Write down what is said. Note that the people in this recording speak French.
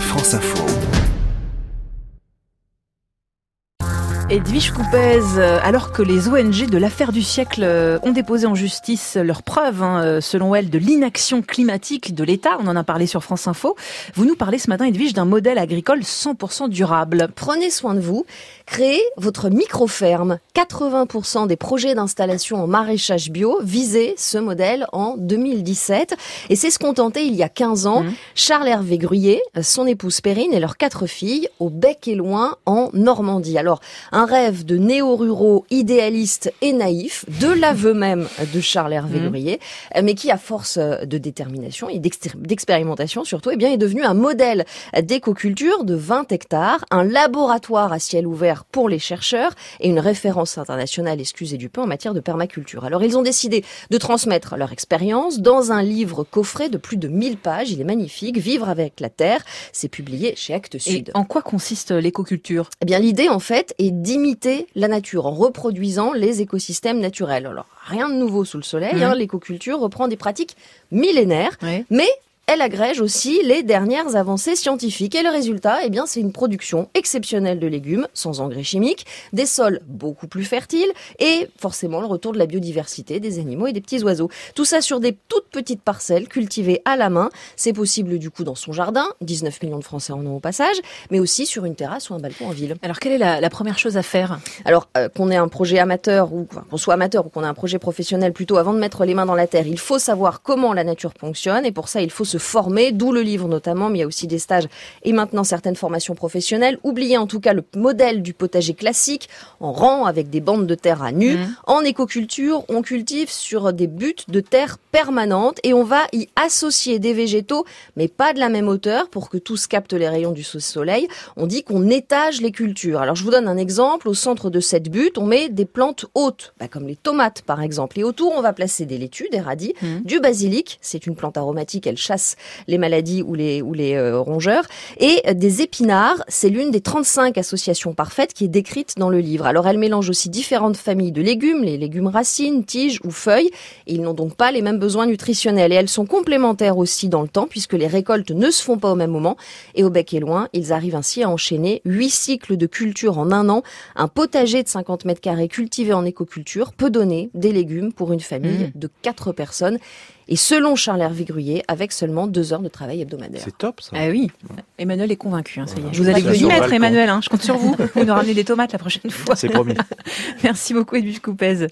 France Info. Edwige Coupez, euh, alors que les ONG de l'affaire du siècle euh, ont déposé en justice leurs preuves, hein, euh, selon elles, de l'inaction climatique de l'État, on en a parlé sur France Info, vous nous parlez ce matin, Edwige, d'un modèle agricole 100% durable. Prenez soin de vous, créez votre micro-ferme. 80% des projets d'installation en maraîchage bio visaient ce modèle en 2017. Et c'est ce qu'ont tenté il y a 15 ans Mmh. Charles-Hervé Gruyé, son épouse Perrine et leurs quatre filles au Bec et Loin en Normandie. Alors, un rêve de néo-ruraux idéalistes et naïfs, de l'aveu même de Charles-Hervé Mmh. Gruyé, euh, mais qui, à force de détermination et d'expérimentation surtout, eh bien, est devenu un modèle d'écoculture de 20 hectares, un laboratoire à ciel ouvert pour les chercheurs et une référence internationale, excusez du peu, en matière de permaculture. Alors, ils ont décidé de transmettre leur expérience dans un livre coffret de plus de 1000 pages. Il est magnifique, Vivre avec la Terre. C'est publié chez Actes Et Sud. en quoi consiste l'écoculture? Eh bien, l'idée, en fait, est d'imiter la nature en reproduisant les écosystèmes naturels. Alors, rien de nouveau sous le soleil. Mhm. hein, L'écoculture reprend des pratiques millénaires, mais elle agrège aussi les dernières avancées scientifiques. Et le résultat, eh bien, c'est une production exceptionnelle de légumes, sans engrais chimiques, des sols beaucoup plus fertiles et forcément le retour de la biodiversité, des animaux et des petits oiseaux. Tout ça sur des toutes petites parcelles cultivées à la main. C'est possible du coup dans son jardin, 19 millions de Français en ont au passage, mais aussi sur une terrasse ou un balcon en ville. Alors, quelle est la, la première chose à faire? Alors euh, qu'on ait un projet amateur ou enfin, qu'on soit amateur ou qu'on ait un projet professionnel plutôt avant de mettre les mains dans la terre, il faut savoir comment la nature fonctionne et pour ça il faut se former, d'où le livre notamment, mais il y a aussi des stages et maintenant certaines formations professionnelles. Oubliez en tout cas le modèle du potager classique en rang avec des bandes de terre à nu. Mhm. En écoculture, on cultive sur des buttes de terre permanentes et on va y associer des végétaux, mais pas de la même hauteur pour que tous captent les rayons du soleil. On dit qu'on étage les cultures. Alors je vous donne un exemple. Au centre de cette butte, on met des plantes hautes, bah, comme les tomates par exemple. Et autour, on va placer des laitues, des radis, Mhm. du basilic. C'est une plante aromatique, elle chasse les maladies ou les, ou les euh, rongeurs. Et des épinards, c'est l'une des 35 associations parfaites qui est décrite dans le livre. Alors elle mélange aussi différentes familles de légumes, les légumes racines, tiges ou feuilles. Et ils n'ont donc pas les mêmes besoins nutritionnels. Et elles sont complémentaires aussi dans le temps puisque les récoltes ne se font pas au même moment. Et au bec et loin, ils arrivent ainsi à enchaîner huit cycles de culture en un an. Un potager de 50 mètres carrés cultivé en écoculture peut donner des légumes pour une famille Mmh. de quatre personnes. Et selon Charles Hervé Gruyé, avec seulement deux heures de travail hebdomadaire. C'est top ça. Ah oui, Emmanuel est convaincu, hein, ça y est. Je vous allez vous y mettre. Emmanuel, hein, je compte sur vous. Vous nous ramenez des tomates la prochaine fois. C'est promis. Merci beaucoup, Edwige Coupez.